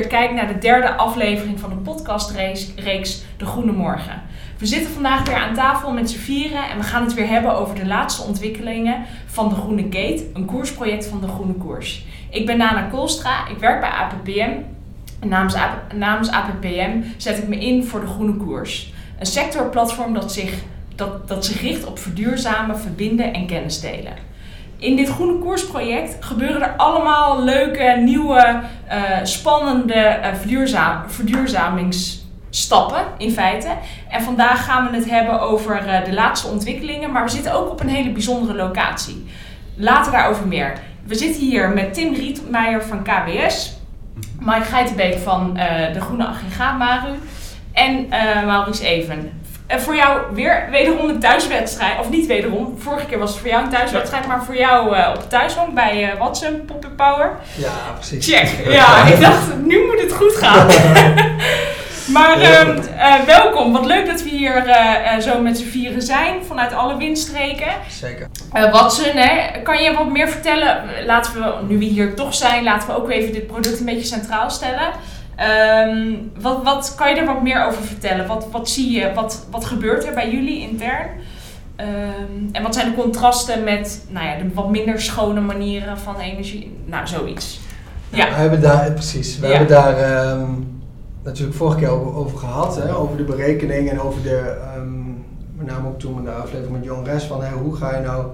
weer kijkt naar de derde aflevering van de podcastreeks De Groene Morgen. We zitten vandaag weer aan tafel met z'n vieren en we gaan het weer hebben over de laatste ontwikkelingen van de Groene Gate, een koersproject van de Groene Koers. Ik ben Nana Koolstra, ik werk bij APPM en namens, namens APPM zet ik me in voor de Groene Koers. Een sectorplatform dat zich, dat, dat zich richt op verduurzamen, verbinden en kennis delen. In dit Groene Koersproject gebeuren er allemaal leuke, nieuwe, uh, spannende uh, verduurza verduurzamingsstappen in feite. En vandaag gaan we het hebben over uh, de laatste ontwikkelingen, maar we zitten ook op een hele bijzondere locatie. Later daarover meer. We zitten hier met Tim Rietmeijer van KWS, Mike Geitenbeek van de Groene Aggregaat Maru en Maurice Even en voor jou weer wederom een thuiswedstrijd. Of niet wederom. Vorige keer was het voor jou een thuiswedstrijd. Maar voor jou uh, op de thuisbank bij uh, Watson, Pop Power. Ja, precies. Check. Ja, ik dacht, nu moet het goed gaan. maar um, uh, welkom. Wat leuk dat we hier zo met z'n vieren zijn. Vanuit alle windstreken. Zeker. Watson, hè, kan je wat meer vertellen? Laten we, nu we hier toch zijn, laten we ook even dit product een beetje centraal stellen. Um, wat, wat kan je er wat meer over vertellen? Wat, wat zie je? Wat, wat gebeurt er bij jullie intern? Um, en wat zijn de contrasten met nou ja, de wat minder schone manieren van energie? Nou, zoiets. Ja, we hebben daar, precies. We ja. hebben daar um, natuurlijk vorige keer over, over gehad. Hè, over de berekening en over de, met name ook toen in de aflevering met Jon Res, van hoe ga je nou,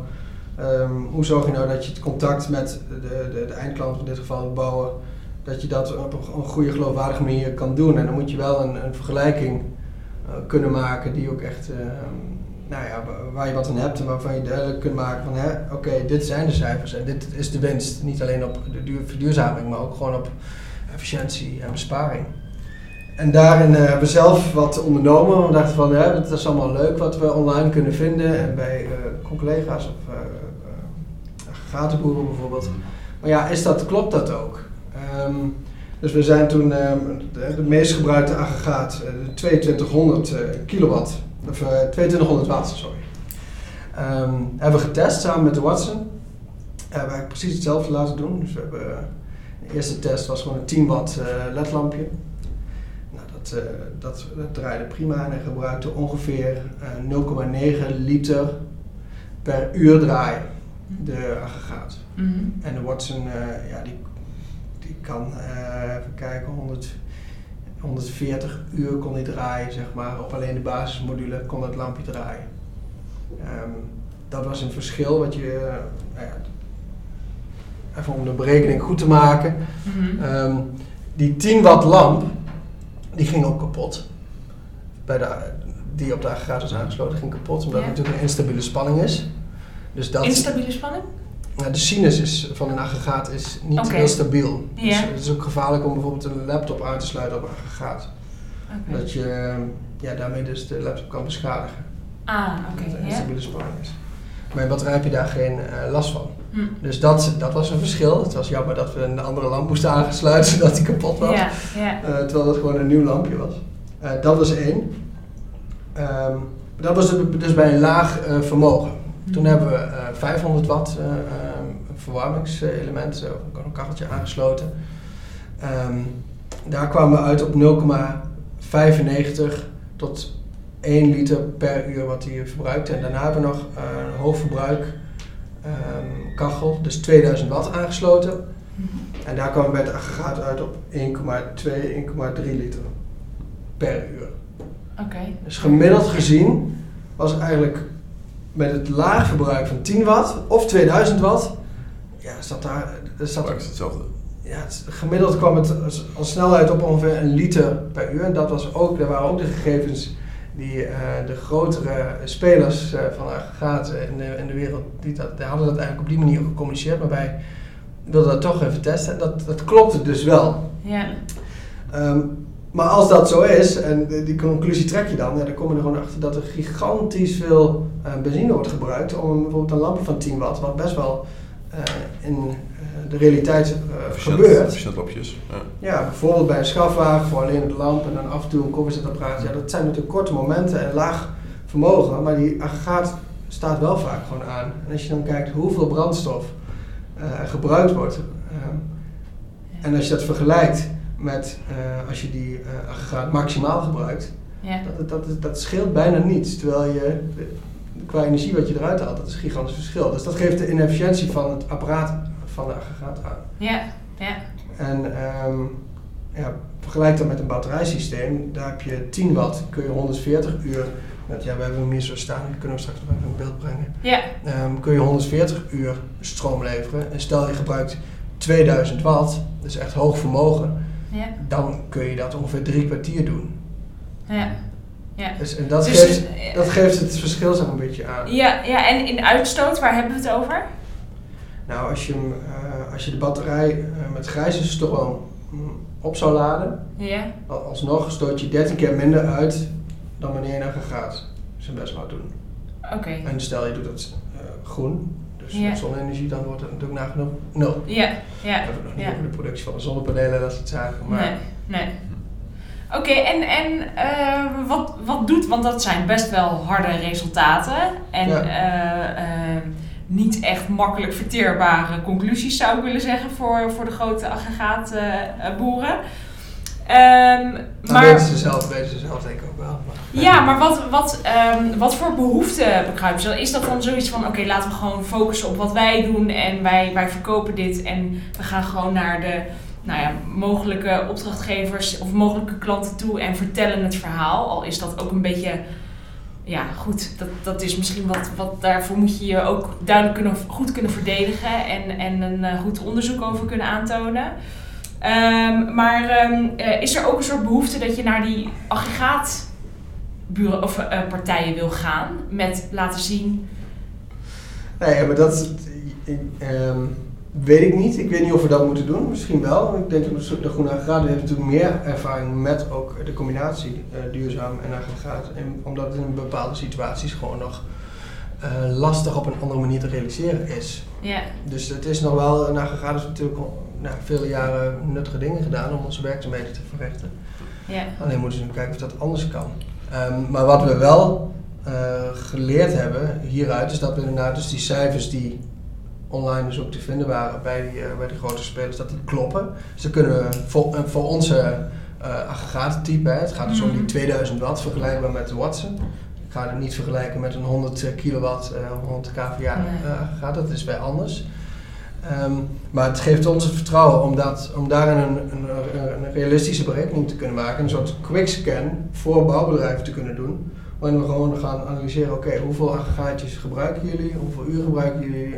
hoe zorg je nou dat je het contact met de, de, de eindklant, in dit geval het bouwen, dat je dat op een goede geloofwaardige manier kan doen. En dan moet je wel een, een vergelijking uh, kunnen maken die ook echt, uh, nou ja, waar je wat aan hebt en waarvan je duidelijk kunt maken van, oké, dit zijn de cijfers en dit is de winst. Niet alleen op de duur, verduurzaming, maar ook gewoon op efficiëntie en besparing. En daarin uh, hebben we zelf wat ondernomen. We dachten van, ja, dat is allemaal leuk wat we online kunnen vinden en bij collega's of gatenboeren bijvoorbeeld. Maar ja, is dat, klopt dat ook? Um, dus we zijn toen um, de, de, meest gebruikte aggregaat, uh, 2200 uh, kilowatt, of uh, 2200 watt, sorry. Um, hebben we getest samen met de Watson. Hebben we precies hetzelfde laten doen. Dus we hebben, de eerste test was gewoon een 10 watt ledlampje. Nou, dat, dat, dat, draaide prima en hij gebruikte ongeveer 0,9 liter per uur draaien, de aggregaat. Mm -hmm. En de Watson, ja, die die kan, uh, even kijken, 100, 140 uur kon hij draaien, zeg maar. Op alleen de basismodule kon het lampje draaien. Um, dat was een verschil wat je, uh, ja, even om de berekening goed te maken. Mm -hmm. um, die 10 watt lamp, die ging ook kapot. Bij de, die op de aggregaat is aangesloten, ging kapot, omdat ja. het natuurlijk een instabiele spanning is. Dus dat, instabiele spanning? Nou, de sinus is, van een aggregaat is niet okay. heel stabiel. Yeah. Dus het is ook gevaarlijk om bijvoorbeeld een laptop aan te sluiten op een aggregaat. Okay. Dat je ja, daarmee dus de laptop kan beschadigen. Ah, oké. Okay. Dat een stabiele yeah. spanning is. Maar batterij heb je daar geen uh, last van. Hm. Dus dat, dat was een verschil. Het was jammer dat we een andere lamp moesten aansluiten zodat die kapot was. Yeah. Uh, terwijl dat gewoon een nieuw lampje was. Uh, dat was één. Um, dat was dus bij een laag vermogen. Toen hebben we 500 watt verwarmingselement, een kacheltje aangesloten. Um, daar kwamen we uit op 0,95 tot 1 liter per uur wat hij verbruikte. En daarna hebben we nog een hoogverbruik um, kachel, dus 2000 watt aangesloten. En daar kwamen we bij het aggregaat uit op 1,2, 1,3 liter per uur. Oké. Okay. Dus gemiddeld gezien was eigenlijk met het laag verbruik van 10 watt of 2000 watt ja, zat daar... Er zat, het hetzelfde. Ja, het, gemiddeld kwam het al snelheid op ongeveer een liter per uur. En dat was ook, daar waren ook de gegevens die uh, de grotere spelers uh, van aggregaten in de, in de wereld, die, dat, die hadden dat eigenlijk op die manier gecommuniceerd. Maar wij wilden dat toch even testen. En dat, dat klopte dus wel. Ja. Um, maar als dat zo is, en die conclusie trek je dan, ja, dan kom je er gewoon achter dat er gigantisch veel uh, benzine wordt gebruikt om bijvoorbeeld een lampje van 10 watt, wat best wel uh, in uh, de realiteit uh, gebeurt. lampjes. Ja. ja, bijvoorbeeld bij een schafwagen voor alleen de lamp en dan af en toe een koffiezetapparaat. Ja, dat zijn natuurlijk korte momenten en laag vermogen, maar die aggregaat staat wel vaak gewoon aan. En als je dan kijkt hoeveel brandstof er gebruikt wordt, en als je dat vergelijkt met eh, als je die eh, aggregaat maximaal gebruikt, Ja. dat, dat, dat scheelt bijna niets. Terwijl je eh, qua energie wat je eruit haalt, dat is een gigantisch verschil. Dus dat geeft de inefficiëntie van het apparaat van de aggregaat aan. Ja. Ja. En ehm, ja, vergelijk dat met een batterijsysteem. Daar heb je 10 watt, kun je 140 uur. Met, ja, we hebben hem hier zo staan, die kunnen we straks nog even in beeld brengen. Ja. Ehm, kun je 140 uur stroom leveren. En stel je gebruikt 2000 watt, dus echt hoog vermogen, Ja. dan kun je dat ongeveer drie kwartier doen. Ja. Ja. Dus, en dat, Dus, geeft, dat geeft het verschil zeg maar een beetje aan. Ja, ja, en in uitstoot, waar hebben we het over? Nou, als je, eh, als je de batterij eh, met grijze stroom mm, op zou laden, Ja. al- alsnog stoot je 13 keer minder uit dan wanneer je naar gaat zijn best wel doen. Oké. En stel je doet het eh, groen, dus Ja. met zonne-energie, dan wordt het natuurlijk nagenoeg nul. Ja. Ja. hebben we het nog niet Ja. over de productie van de zonnepanelen, dat soort zaken. Maar Nee, nee. Oké, en, en eh, wat, wat doet, want dat zijn best wel harde resultaten en Ja. eh, eh, niet echt makkelijk verteerbare conclusies zou ik willen zeggen voor, voor de grote aggregaatboeren. Ehm maar weten ze zelf, weten ze zelf denk ik ook wel. Maar, ja, maar wat, wat, ehm, wat voor behoeften bekruipen ze? Is dat dan zoiets van, oké, laten we gewoon focussen op wat wij doen en wij, wij verkopen dit en we gaan gewoon naar de nou ja, mogelijke opdrachtgevers of mogelijke klanten toe en vertellen het verhaal. Al is dat ook een beetje, ja goed, dat, dat is misschien wat, wat daarvoor moet je je ook duidelijk kunnen, goed kunnen verdedigen en, en een eh, goed onderzoek over kunnen aantonen. Ehm, maar ehm, eh, is er ook een soort behoefte dat je naar die aggregaatbureau of eh, partijen wil gaan met laten zien? Nee, maar dat is ehm, weet ik niet. Ik weet niet of we dat moeten doen. Misschien wel. Ik denk dat de Groene Aggregaat heeft natuurlijk meer ervaring met ook de combinatie eh, duurzaam en aggregaat. En omdat het in bepaalde situaties gewoon nog lastig op een andere manier te realiseren is. Ja, Dus het is nog wel, een aggregaat heeft natuurlijk nou, vele jaren nuttige dingen gedaan om onze werkzaamheden te verrichten. ja, Alleen moeten we nu kijken of dat anders kan. Ehm, maar wat we wel eh, geleerd hebben hieruit is dat we inderdaad dus die cijfers die online dus ook te vinden waren bij die, eh, bij die grote spelers, dat die kloppen. Dus dan kunnen we voor, eh, voor onze uh, aggregatentype, het gaat dus om die Mhm. 2000 watt vergelijkbaar met de Watson. Ik ga het niet vergelijken met een 100 kilowatt, eh 100 kVA aggregaat, dat is bij anders. Ehm, maar het geeft ons het vertrouwen om, dat, om daarin een, een, een realistische berekening te kunnen maken. Een soort quickscan voor bouwbedrijven te kunnen doen. Waarin we gewoon gaan analyseren, oké, hoeveel aggregaatjes gebruiken jullie? Hoeveel uur gebruiken jullie?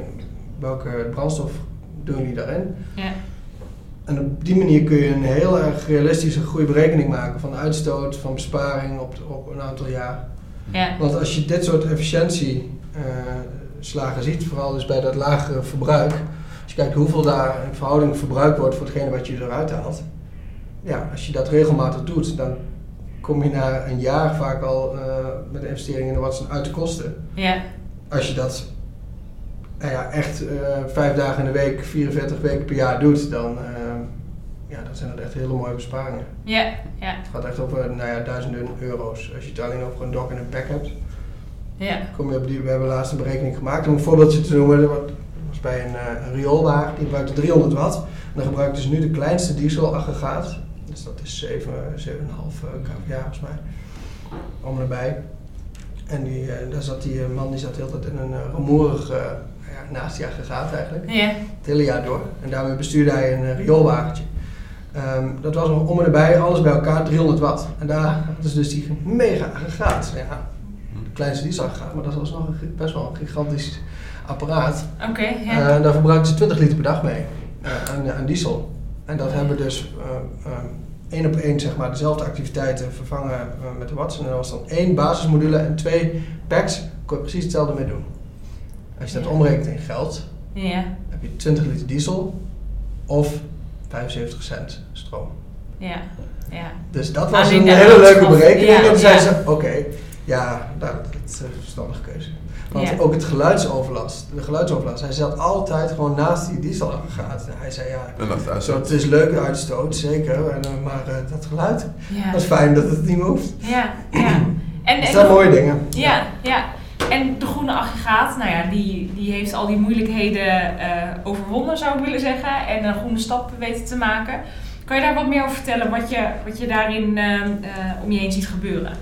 Welke brandstof doen jullie daarin? ja, En op die manier kun je een heel erg realistische goede berekening maken van uitstoot, van besparing op, op een aantal jaar. ja, Want als je dit soort efficiëntieslagen ziet, vooral dus bij dat lagere verbruik, als je kijkt hoeveel daar in verhouding verbruikt wordt voor hetgene wat je eruit haalt, ja, als je dat regelmatig doet, dan kom je na een jaar vaak al eh, met de investeringen in wat zijn uit de kosten. ja, Als je dat nou ja, echt eh, vijf dagen in de week, 44 weken per jaar doet, dan, eh, ja, dan zijn dat echt hele mooie besparingen. ja, ja, Het gaat echt over nou ja, duizenden euro's. Als je het alleen over een dock en een pack hebt, ja, kom je op die, we hebben laatst een berekening gemaakt. Om een voorbeeldje te noemen, dat bij een, eh, een rioolwagen, die gebruikte 300 watt. En dan gebruikt dus nu de kleinste dieselaggregaat. Dus dat is 7, 7,5 kVA volgens mij. Om erbij. En die, eh, daar zat die eh, man die zat de hele tijd in een rumoerig, eh, ja, naast die aggregaat eigenlijk. ja, Het hele jaar door. En daarmee bestuurde hij een eh, rioolwagentje. Ehm, dat was om en erbij, alles bij elkaar 300 watt. En daar hadden ze dus die mega aggregaat. Ja, de kleinste dieselaggregaat, maar dat was nog best wel een gigantisch apparaat. oké, ja, Eh, daar gebruikten ze 20 liter per dag mee eh, aan, aan diesel. En dat hebben dus eh, één op één zeg maar, dezelfde activiteiten vervangen met de watts. En dat was dan één basismodule en twee packs. kon je precies hetzelfde mee doen. Als je dat Ja. omrekent in geld, ja, heb je 20 liter diesel of 75 cent stroom. ja, ja, Dus dat was Alleen een hele leuke berekening. en ja. ze, oké, ja, nou, dat is een verstandige keuze. Want Ja. ook het geluidsoverlast, de geluidsoverlast, hij zat altijd gewoon naast die dieselaggregaat. En hij zei, ja, zo, het is leuke uitstoot, zeker, en, eh, maar eh, dat geluid, ja, dat is fijn dat het niet meer hoeft. ja, ja. En, Dat en zijn mooie dingen. Ja, ja. En de groene aggregaat, nou ja, die, die heeft al die moeilijkheden eh, overwonnen, zou ik willen zeggen. En een groene stap weten te maken. Kan je daar wat meer over vertellen, wat je, wat je daarin uh, om je heen ziet gebeuren?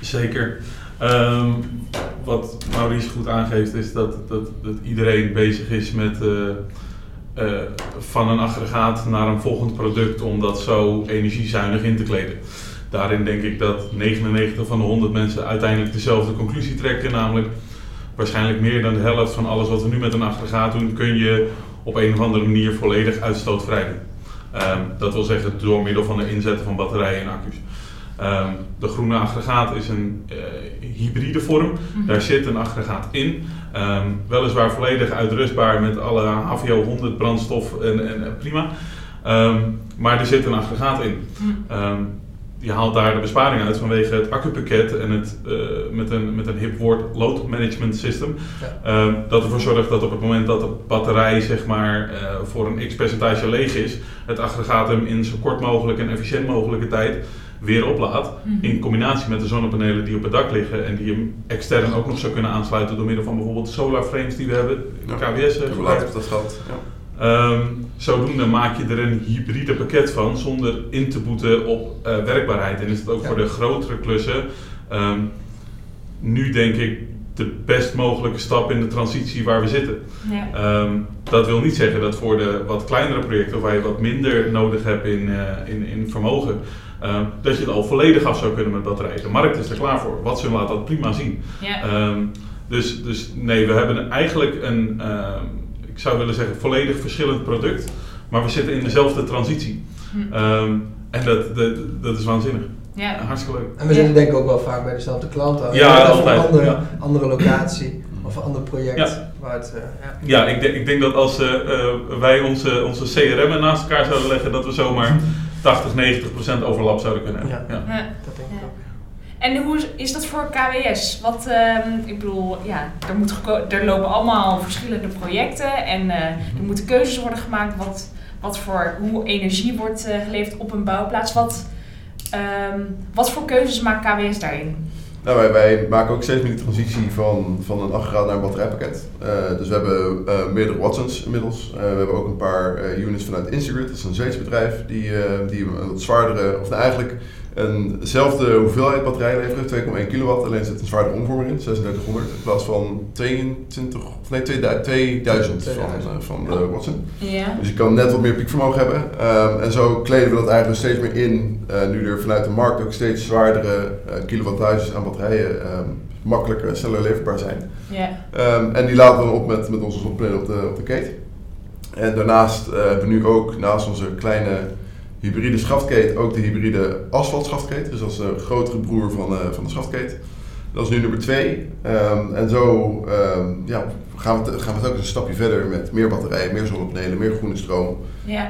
Zeker. Um, wat Maurice goed aangeeft is dat, dat, dat iedereen bezig is met uh, van een aggregaat naar een volgend product om dat zo energiezuinig in te kleden. Daarin denk ik dat 99 van de 100 mensen uiteindelijk dezelfde conclusie trekken, namelijk waarschijnlijk meer dan de helft van alles wat we nu met een aggregaat doen, kun je op een of andere manier volledig uitstootvrij doen. Um, dat wil zeggen door middel van het inzetten van batterijen en accu's. Um, de groene aggregaat is een uh, hybride vorm. Mm -hmm. Daar zit een aggregaat in. Um, weliswaar volledig uitrustbaar met alle HVO 100 brandstof en, en, prima. Um, maar er zit een aggregaat in. Mm -hmm. je haalt daar de besparing uit vanwege het accupakket en het uh, met, een, met een hip woord load management system. Ja. dat ervoor zorgt dat op het moment dat de batterij zeg maar, uh, voor een x percentage leeg is, het aggregaat hem in zo kort mogelijk en efficiënt mogelijke tijd weer oplaadt. Mm-hmm. In combinatie met de zonnepanelen die op het dak liggen en die je extern ook nog zou kunnen aansluiten door middel van bijvoorbeeld de solar frames die we hebben, ja. KWS. Hoe laat heeft dat gehad? Ja. Um, zodoende maak je er een hybride pakket van zonder in te boeten op uh, werkbaarheid. En is het ook ja. voor de grotere klussen um, nu denk ik de best mogelijke stap in de transitie waar we zitten. Ja. Um, dat wil niet zeggen dat voor de wat kleinere projecten waar je wat minder nodig hebt in, uh, in, in vermogen, uh, dat je het al volledig af zou kunnen met batterijen. De markt is er klaar voor. Watson laat dat prima zien. Ja. Um, dus, dus nee, we hebben eigenlijk een, uh, ik zou willen zeggen, volledig verschillend product. Maar we zitten in dezelfde transitie. Hm. Um, en dat, dat, dat is waanzinnig. Ja. Hartstikke leuk. En we zitten denk ik ook wel vaak bij dezelfde klant. Ja, altijd. Een andere, ja. andere locatie of een ander project. Ja, waar het, uh, ja. ja ik, denk, ik denk dat als uh, wij onze, onze CRM naast elkaar zouden leggen, dat we zomaar 80, 90 procent overlap zouden kunnen hebben. Ja, ja. dat denk ik ook. En hoe is dat voor KWS? Wat, uh, ik bedoel, ja, er, moet er lopen allemaal verschillende projecten en uh, er moeten keuzes worden gemaakt wat, wat voor, hoe energie wordt uh, geleverd op een bouwplaats. Wat, um, wat voor keuzes maakt KWS daarin? Nou, wij, wij, maken ook steeds meer de transitie van, van een aggregaat naar een batterijpakket. Uh, dus we hebben uh, meerdere Watsons inmiddels. Uh, we hebben ook een paar units vanuit Instagrid, dat is een Zweeds bedrijf, die, die een wat zwaardere, of nou eigenlijk eenzelfde hoeveelheid batterij leveren, 2,1 kilowatt, alleen zit een zwaardere omvormer in, 3600 in plaats van 22, of nee 2000 van, van de Watson. Ja. Dus je kan net wat meer piekvermogen hebben. Um, en zo kleden we dat eigenlijk steeds meer in, nu er vanuit de markt ook steeds zwaardere kilowatthuizen aan batterijen um, makkelijker sneller leverbaar zijn. Yeah. Um, en die laten we dan op met, met onze zonnepanelen op de, op de kate. En daarnaast uh, hebben we nu ook naast onze kleine hybride schaftkate ook de hybride asfaltschaftkate. Dus dat is de grotere broer van, uh, van de schaftkate. Dat is nu nummer twee. Um, en zo ja, gaan, we het, gaan we het ook een stapje verder met meer batterijen, meer zonnepanelen, meer groene stroom. Yeah.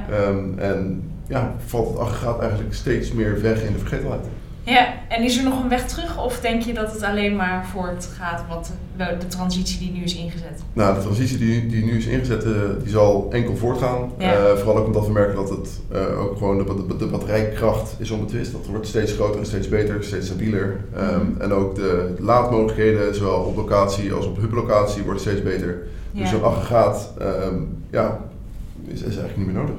en ja, valt het aggregaat eigenlijk steeds meer weg in de vergetelheid. Ja, en is er nog een weg terug of denk je dat het alleen maar voort gaat wat de, transitie die nu is ingezet? Nou, de transitie die, die nu is ingezet, uh, die zal enkel voortgaan. Ja. Uh, vooral ook omdat we merken dat het uh, ook gewoon de, de, de, batterijkracht is onbetwist. Dat wordt steeds groter en steeds beter, steeds stabieler. Um, mm. En ook de laadmogelijkheden, zowel op locatie als op hublocatie, worden steeds beter. Ja. Dus zo'n aggregaat, um, ja, is, is eigenlijk niet meer nodig.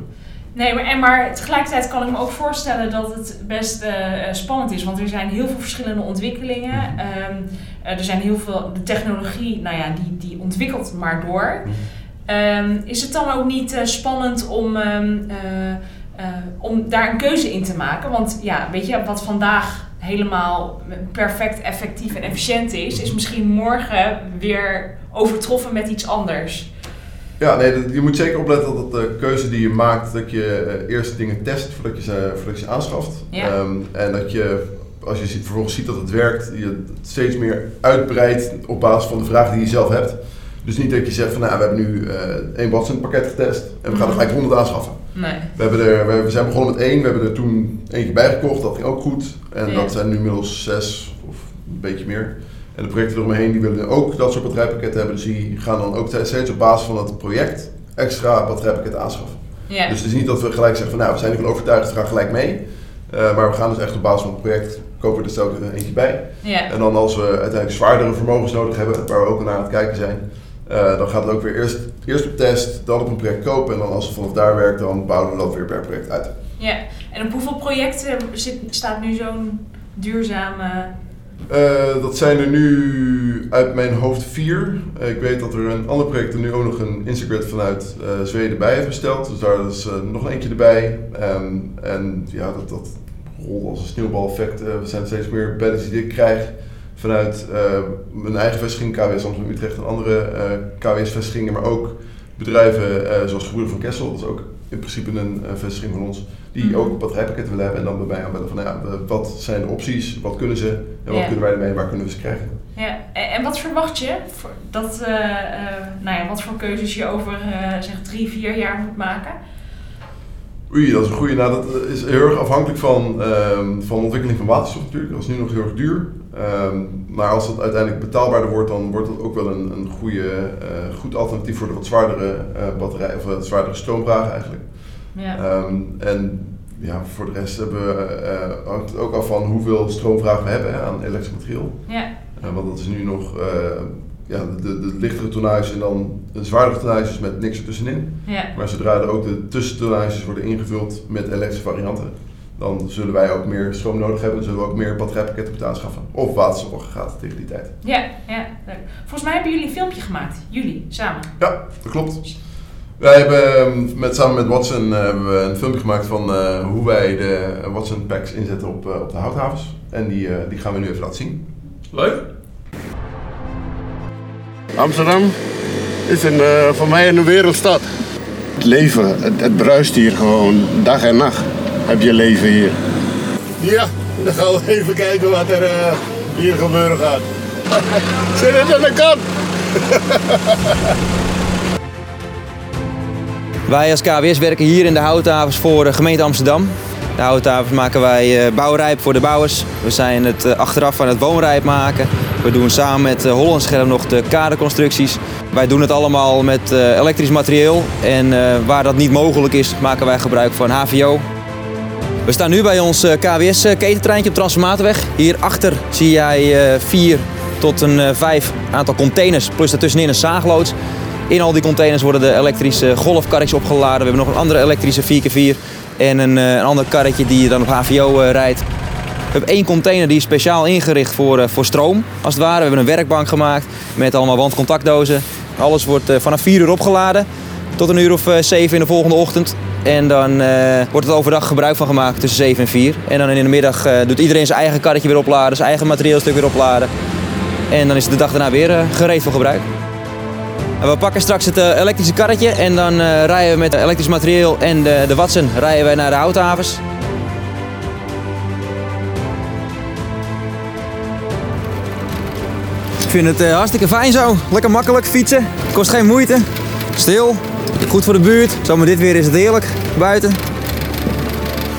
Nee, maar, en maar tegelijkertijd kan ik me ook voorstellen dat het best uh, spannend is. Want er zijn heel veel verschillende ontwikkelingen. Um, uh, er zijn heel veel, de technologie, nou ja, die, die ontwikkelt maar door. Um, is het dan ook niet uh, spannend om, um, om daar een keuze in te maken? Want ja, weet je, wat vandaag helemaal perfect, effectief en efficiënt is, is misschien morgen weer overtroffen met iets anders. Ja, nee, je moet zeker opletten dat de keuze die je maakt, dat je eerst dingen test voordat je ze, voordat je ze aanschaft. Ja. Um, en dat je, als je ziet, vervolgens ziet dat het werkt, je het steeds meer uitbreidt op basis van de vragen die je zelf hebt. Dus niet dat je zegt van nou, we hebben nu uh, één Watson pakket getest en we gaan er gelijk 100 aanschaffen. Nee. We, hebben er, we zijn begonnen met één, we hebben er toen eentje bijgekocht, dat ging ook goed. En ja. dat zijn nu inmiddels zes of een beetje meer. En de projecten eromheen die willen ook dat soort batterijpakketten hebben. Dus die gaan dan ook steeds op basis van het project extra batterijpakketten aanschaffen. Ja. Dus het is niet dat we gelijk zeggen van nou, we zijn ervan overtuigd, we gaan gelijk mee. Uh, maar we gaan dus echt op basis van het project, kopen we er ook eentje bij. Ja. En dan als we uiteindelijk zwaardere vermogens nodig hebben, waar we ook naar aan het kijken zijn, uh, dan gaat het ook weer eerst, eerst op test, dan op een project kopen. En dan als het vanaf daar werkt, dan bouwen we dat weer per project uit. Ja, en op hoeveel projecten zit, staat nu zo'n duurzame... Eh, dat zijn er nu uit mijn hoofd vier. Eh, ik weet dat er een ander project er nu ook nog een Instagram vanuit eh, Zweden bij heeft gesteld. Dus daar is nog eentje erbij. Ehm, en ja, dat, dat als een sneeuwbaleffect. we zijn steeds meer bedden die ik krijg vanuit mijn eigen vestiging, KWS Amsterdam Utrecht en andere KWS-vestigingen, maar ook bedrijven zoals Gebroeder van Kessel. Dat is ook in principe een vestiging van ons die mm -hmm. ook batterijpakketten willen hebben en dan bij mij aanbellen van nou ja, wat zijn de opties, wat kunnen ze en wat kunnen wij ermee en waar kunnen we ze krijgen. Ja, en wat verwacht je dat, uh, nou ja, wat voor keuzes je over uh, zeg drie, vier jaar moet maken? Oei, dat is een goede. Nou, dat is heel erg afhankelijk van, uh, van de ontwikkeling van waterstof natuurlijk. Dat is nu nog heel erg duur. Um, maar als het uiteindelijk betaalbaarder wordt, dan wordt dat ook wel een, een goede, uh, goed alternatief voor de wat zwaardere batterij of zwaardere stroomvragen eigenlijk. Ja. Um, en ja, voor de rest hebben we, uh, hangt het ook af van hoeveel stroomvraag we hebben hè, aan elektrisch materiaal. Ja. Uh, want dat is nu nog uh, ja, de, de lichtere tonnages en dan de zwaardere tonnages met niks ertussenin. Ja. Maar zodra er ook de tussentonnages worden ingevuld met elektrische varianten, dan zullen wij ook meer stroom nodig hebben. Dan zullen we ook meer batterijpakketten moeten aanschaffen. Of waterstofaggregaten tegen die tijd. Ja, ja, leuk. Volgens mij hebben jullie een filmpje gemaakt. Jullie, samen. Ja, dat klopt. Wij hebben ehm, met, samen met Watson uh, hebben we een filmpje gemaakt van uh, hoe wij de Watson packs inzetten op, uh, op de houthavens. En die, die gaan we nu even laten zien. Leuk. Amsterdam is een, voor mij een wereldstad. Het leven, het, het, bruist hier gewoon dag en nacht. Heb je leven hier. Ja, dan gaan we even kijken wat er hier gebeuren gaat. Zit het aan de kant? Wij als KWS werken hier in de houthavens voor de gemeente Amsterdam. De houthavens maken wij eh, bouwrijp voor de bouwers. We zijn het eh, achteraf aan het woonrijp maken. We doen samen met eh, Hollandscherm nog de kaderconstructies. Wij doen het allemaal met elektrisch materieel. En waar dat niet mogelijk is, maken wij gebruik van HVO. We staan nu bij ons KWS-ketentreintje op Transformatorweg. Hierachter zie jij vier tot een vijf aantal containers, plus daartussenin een zaagloods. In al die containers worden de elektrische golfkarretjes opgeladen. We hebben nog een andere elektrische 4x4 en een, eh, een ander karretje die dan op HVO eh, rijdt. We hebben één container die is speciaal ingericht voor, uh, voor stroom, als het ware. We hebben een werkbank gemaakt met allemaal wandcontactdozen. Alles wordt vanaf 4 uur opgeladen tot een uur of 7 in de volgende ochtend. En dan wordt het overdag gebruik van gemaakt tussen 7 en 4. En dan in de middag doet iedereen zijn eigen karretje weer opladen, zijn eigen materieelstuk weer opladen. En dan is de dag daarna weer gereed voor gebruik. We pakken straks het eh, elektrische karretje en dan eh, rijden we met elektrisch materieel en de, de Watson rijden wij naar de houthavens. Ik vind het uh, hartstikke fijn zo. Lekker makkelijk fietsen. Kost geen moeite. Stil. Goed voor de buurt. Zo met dit weer is het heerlijk buiten.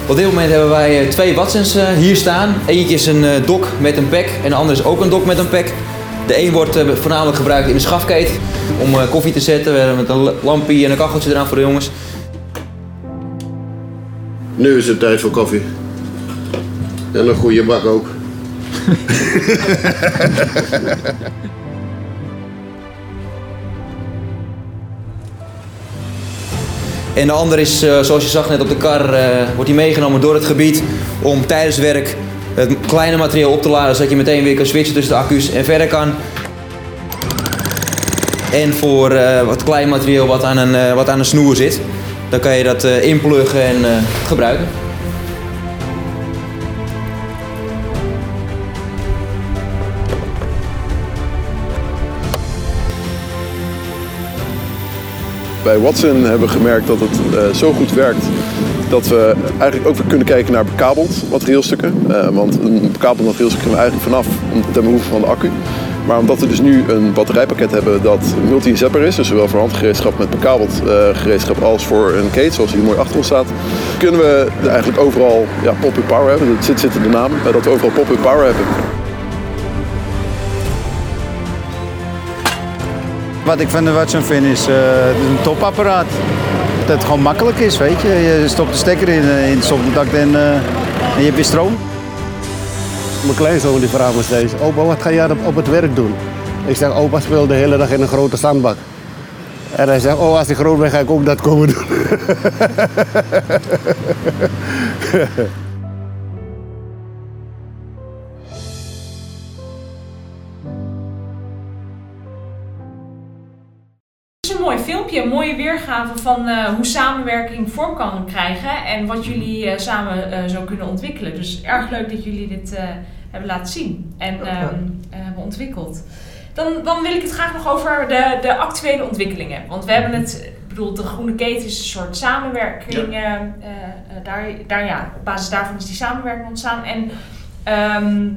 Op dit moment hebben wij twee Watsons hier staan. Eentje is een dok met een pek en de andere is ook een dok met een pek. De een wordt voornamelijk gebruikt in de schafkeet om eh, koffie te zetten. We hebben met een lampje en een kacheltje eraan voor de jongens. Nu is het tijd voor koffie. En een goede bak ook. En de andere is, eh, zoals je zag net op de kar, uh, wordt die meegenomen door het gebied om tijdens werk het kleine materiaal op te laden, zodat je meteen weer kan switchen tussen de accu's en verder kan. En voor uh, wat klein materieel wat aan, een, wat aan een snoer zit, dan kan je dat inpluggen en gebruiken. Bij Watson hebben we gemerkt dat het zo goed werkt dat we eigenlijk ook weer kunnen kijken naar bekabeld materieelstukken. want een bekabeld materieelstuk kunnen we eigenlijk vanaf ten behoeve van de accu. Maar omdat we dus nu een batterijpakket hebben dat multi-zapper is, dus zowel voor handgereedschap met bekabeld uh, gereedschap als voor een kate, zoals hier mooi achter ons staat, kunnen we eigenlijk overal ja, pop-up power hebben. Dat zit, zit in de naam, dat we overal pop-up power hebben. Wat ik van de Watson vind is uh, een topapparaat. Dat het gewoon makkelijk is, weet je. Je stopt de stekker in, in het stopcontact en, en je hebt je stroom. Mijn kleinzoon die vraagt me steeds, opa wat ga jij op het werk doen? Ik zeg, opa speelt de hele dag in een grote zandbak. En hij zegt, oh als ik groot ben ga ik ook dat komen doen. van eh, hoe samenwerking vorm kan krijgen en wat jullie eh, samen eh, zo kunnen ontwikkelen. Dus erg leuk dat jullie dit hebben laten zien en ehm, eh, hebben ontwikkeld. Dan, dan wil ik het graag nog over de, de actuele ontwikkelingen. Want we hebben het, ik bedoel, de Groene Keten is een soort samenwerking. daar, daar, ja, op basis daarvan is die samenwerking ontstaan. En ehm,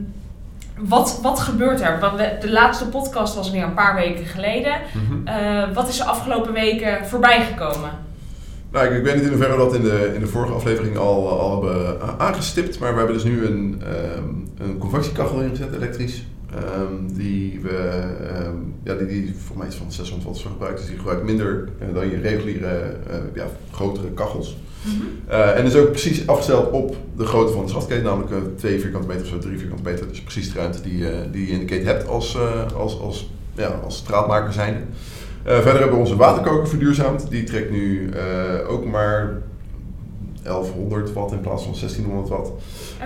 wat, wat gebeurt er? Want we- de laatste podcast was weer een paar weken geleden. Mhm. Eh, wat is er afgelopen weken voorbij gekomen? Nou, ik, ik weet niet in hoeverre we dat in de, in de vorige aflevering al, al hebben aangestipt, maar we hebben dus nu een, ehm, een convectiekachel ingezet, elektrisch. ehm, die we, ehm, ja, die, die voor mij is van 600 watt gebruikt, dus die gebruikt minder eh, dan je reguliere, eh, ja, grotere kachels. Eh, en is ook precies afgesteld op de grootte van de schaftketen, namelijk eh, 2 vierkante meter of zo, 3 vierkante meter. Dus precies de ruimte die, eh, die je in de keten hebt als, als, als, ja, als straatmaker zijnde. Verder hebben we onze waterkoker verduurzaamd. Die trekt nu ook maar 1100 watt in plaats van 1600 watt.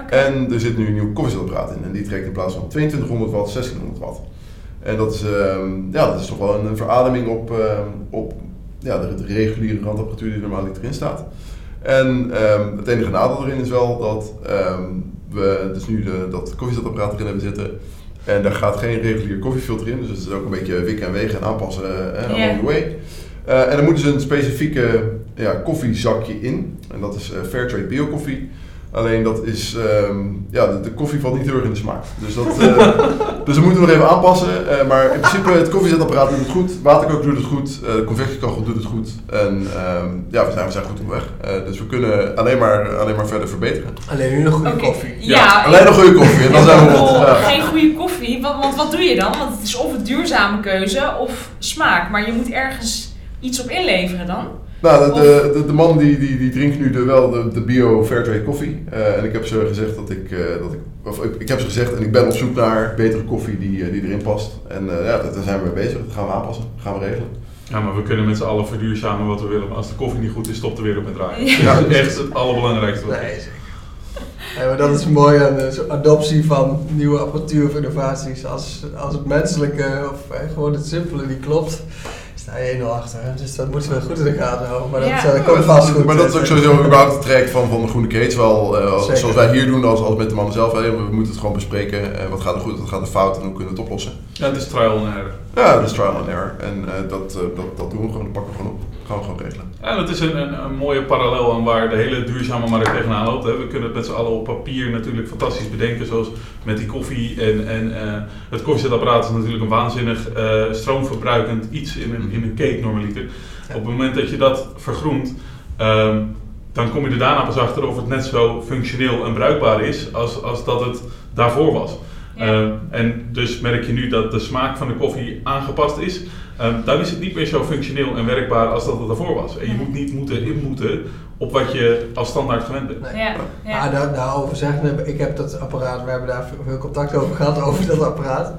Oké. En er zit nu een nieuw koffiezetapparaat in. En die trekt in plaats van 2200 watt 1600 watt. En dat is, ehm, ja, dat is toch wel een, een verademing op, ehm, op ja, de, de reguliere randapparatuur die normaal erin staat. En ehm, het enige nadeel erin is wel dat ehm, we dus nu de, dat koffiezetapparaat erin hebben zitten. En daar gaat geen regulier koffiefilter in. Dus het is ook een beetje wikken en wegen en aanpassen eh, along the way. Eh, en er moet dus een specifieke ja, koffiezakje in. En dat is eh, Fairtrade Bio koffie. Alleen dat is, ehm, ja, de, de koffie valt niet heel erg in de smaak. Dus dat, eh, dus dat moeten we nog even aanpassen. Eh, maar in principe, het koffiezetapparaat doet het goed. Waterkoker doet het goed. eh, de convectiekachel doet het goed. En ehm, ja, we zijn, we zijn goed op weg. Eh, dus we kunnen alleen maar, alleen maar verder verbeteren. Alleen nu nog goede koffie. Ja, alleen nog goede koffie en dan zijn we rond. Ja. Geen goede koffie, want, want wat doe je dan? Want het is of een duurzame keuze of smaak. Maar je moet ergens iets op inleveren dan. Nou, de, de, man die, die, die drinkt nu de, wel de, de bio Fairtrade koffie. Eh, en ik heb ze gezegd dat ik, eh, dat ik, of ik, ik heb ze gezegd en ik ben op zoek naar betere koffie die, eh, die erin past. En eh, ja, daar zijn we mee bezig. Dat gaan we aanpassen. Dat gaan we regelen. Ja, maar we kunnen met z'n allen verduurzamen wat we willen. Maar als de koffie niet goed is, stopt de wereld met draaien. Ja. Dat is echt het allerbelangrijkste. wat er Nee, zeker. Nee, maar dat is mooi aan zo'n adoptie van nieuwe apparatuur of innovaties. Als, als het menselijke of gewoon het simpele niet klopt, 1-0 achter. hè. Dus dat moeten we goed in de gaten houden. Maar dat, Ja. eh, komt vast goed. Maar dat is ook sowieso überhaupt het traject van, van de Groene Keet. Zowel eh, zoals wij hier doen als, als met de mannen zelf. Hè. We moeten het gewoon bespreken. eh, wat gaat er goed, wat gaat er fout en hoe kunnen we het oplossen. Ja, het is trial and error. Ja, dat is trial and error. En eh, dat, eh, dat, dat doen we gewoon. Dat pakken we gewoon op. Gaan we gewoon regelen. Ja, dat is een, een, een mooie parallel aan waar de hele duurzame markt tegenaan loopt. Hè. We kunnen het met z'n allen op papier natuurlijk fantastisch bedenken, zoals met die koffie. En, en eh, het koffiezetapparaat is natuurlijk een waanzinnig stroomverbruikend iets in een, in een cake normaliter. Op het moment dat je dat vergroent, ehm, dan kom je er daarna pas achter of het net zo functioneel en bruikbaar is als, als dat het daarvoor was. Ja. Ehm, en dus merk je nu dat de smaak van de koffie aangepast is. Ehm, dan is het niet meer zo functioneel en werkbaar als dat het daarvoor was. En je moet niet moeten inmoeten op wat je als standaard gewend bent. Nee. Ja, ja. Maar daar, daarover zeggen, ik heb dat apparaat, we hebben daar veel- contact over gehad, over dat apparaat.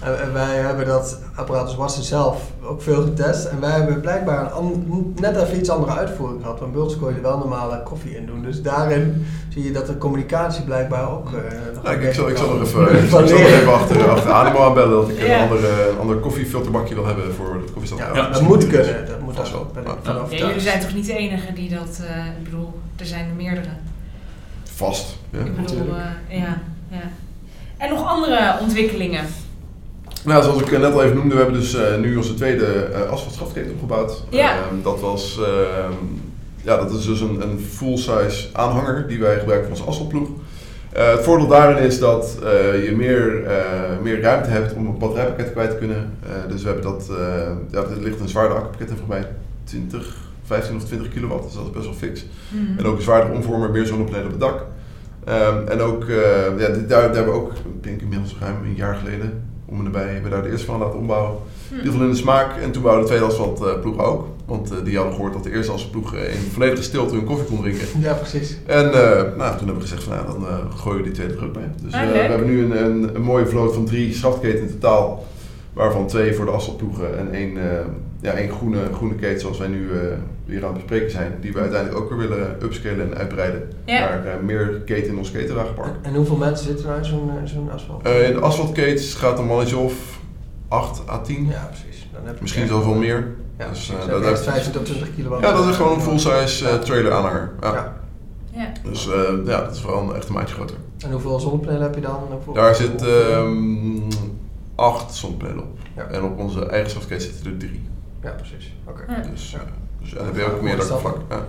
En, en wij hebben dat apparaat als Watson zelf ook veel getest. En wij hebben blijkbaar een net even iets andere uitvoering gehad. Want bij kon je er wel normale koffie in doen. Dus daarin zie je dat de communicatie blijkbaar ook... eh, nog Nou, ik, zal, ik zal nog even, ik zal even achter, achter Animo aanbellen dat ik Ja. een, andere, een ander koffiefilterbakje wil hebben voor het koffiestand. Ja, Ja, dat moet kunnen. Dat. Ben ik van Ja, jullie zijn toch niet de enige die dat, eh, ik bedoel, er zijn er meerdere. Vast. Ja. ik bedoel, eh, ja, ja. En nog andere ontwikkelingen. Nou, zoals ik net al even noemde, we hebben dus eh, nu onze tweede uh, asfaltschaftketen opgebouwd. Ja. Ehm, dat was, ehm, ja, dat is dus een, een full-size aanhanger die wij gebruiken voor onze asfaltploeg. Eh, het voordeel daarin is dat eh, je meer, eh, meer ruimte hebt om een batterijpakket kwijt te kunnen. Dus we hebben dat, ja, er ligt een zwaarder accupakket in voor mij, 20, 15 of 20 kilowatt, dus dat is best wel fix. Mhm. En ook een zwaardere omvormer, meer zonnepanelen op het dak. Ehm, en ook, ja, dit- daar, daar hebben we ook, ik denk inmiddels ruim een jaar geleden, om en nabij, hebben we daar de eerste van laten ombouwen. In ieder geval in de smaak. En toen wouden de tweede asfaltploeg ook. Want eh, die hadden gehoord dat de eerste asfaltploeg eh, in volledige stilte hun koffie kon drinken. Ja, precies. En eh, nou, toen hebben we gezegd van nou, dan eh, gooien we die tweede er ook mee. Dus Ah, eh, we hebben nu een, een, een mooie vloot van drie schaftketen in totaal. Waarvan twee voor de asfaltploegen en één, eh, ja, één groene, groene keten zoals wij nu eh, weer aan het bespreken zijn, die we uiteindelijk ook weer willen upscalen en uitbreiden Ja. naar eh, meer keten in ons ketenwagenpark. En hoeveel mensen zitten nou in zo'n eh, zo'n asfalt? Eh, in de asfaltketes gaat een mannetje of 8 à 10, ja, precies. Dan heb misschien zelfs wel meer. Ja, Dus, uh, dat- dat dat- 15 tot 20 kilowatt. Ja, dat is gewoon een full-size eh, trailer aanhanger. Ja. Ja. Ja. Dus eh, ja, dat is een echt een maatje groter. En hoeveel zonnepanelen heb je dan? Hoeveel- Daar zit ehm acht zonnepanelen op. Ja. En op onze eigen softcase zitten er drie. Ja, precies. Oké. Ja. Dus, Ja. dus ja, dan heb je ook meer Mooi vlak. Ja.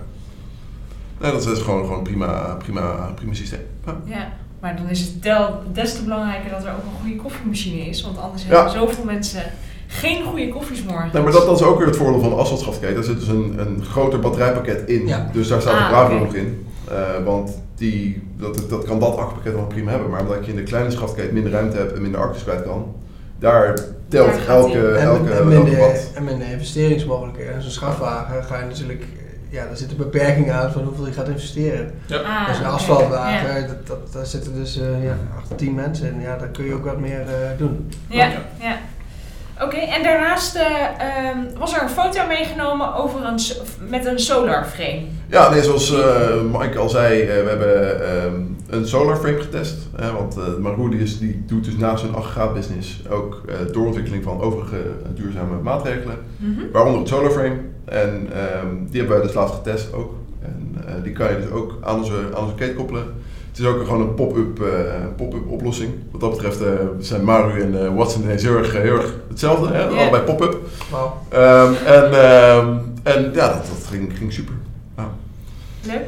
Nee, dat is gewoon, gewoon een prima, prima, prima systeem. Ja. Maar dan is het del, des te belangrijker dat er ook een goede koffiemachine is. Want anders Ja. hebben zoveel mensen geen goede koffies morgen. Nee, maar dat, dat is ook weer het voordeel van de asfaltschaftketen. Daar zit dus een, een groter batterijpakket in. Ja. Dus daar staat Ah, de Bravo nog in. Eh, want die, dat, dat kan dat accupakket wel prima hebben. Maar omdat je in de kleine schaftketen minder ruimte hebt en minder accu's kwijt kan, daar telt Daar elke, die. En, elke, en, elke minder, en minder investeringsmogelijkheden. En zo'n schafwagen ga je natuurlijk, ja, daar zitten beperkingen aan van hoeveel je gaat investeren. Ah, dus een oké. asfaltwagen, Ja. dat, dat, daar zitten dus eh ja, 8 tot 10 mensen in. Ja, daar kun je ook wat meer eh, doen. Ja, ja. Oké, en daarnaast eh, ehm, was er een foto meegenomen over een, met een solar frame. Ja, nee, zoals eh, Mike al zei, eh, we hebben ehm, een solar frame getest. hè, want Marou die, is, die doet dus naast zijn aggregaatbusiness ook eh, doorontwikkeling van overige duurzame maatregelen. Mhm. Waaronder het solar frame. En ehm, die hebben wij dus laatst getest ook. En eh, die kan je dus ook aan onze, aan onze keten koppelen. Het is ook gewoon een pop-up pop-up oplossing. Wat dat betreft zijn Maru en Watson ineens heel erg, heel erg hetzelfde. Hè? Allebei pop-up. Wauw. Ehm, en ehm, en ja, dat, dat ging, ging super.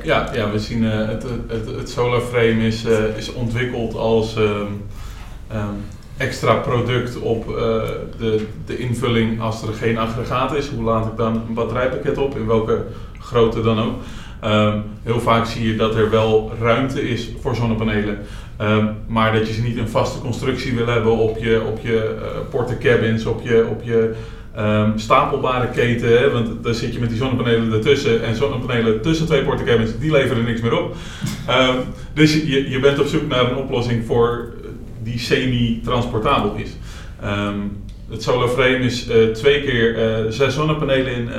Ja. Ja, we zien eh, het, het, het solar frame is, eh, is ontwikkeld als ehm, ehm, extra product op eh, de, de invulling als er geen aggregaat is. Hoe laat ik dan een batterijpakket op, in welke grootte dan ook. Ehm, heel vaak zie je dat er wel ruimte is voor zonnepanelen. Maar dat je ze niet een vaste constructie wil hebben op je, op je eh, porte cabins, op je, op je ehm, stapelbare keten. Hè? Want dan zit je met die zonnepanelen ertussen en zonnepanelen tussen twee porte cabins, die leveren niks meer op. Ehm, dus je, je bent op zoek naar een oplossing voor eh, die semi-transportabel is. Ehm, het solar frame is eh, twee keer eh, zes zonnepanelen in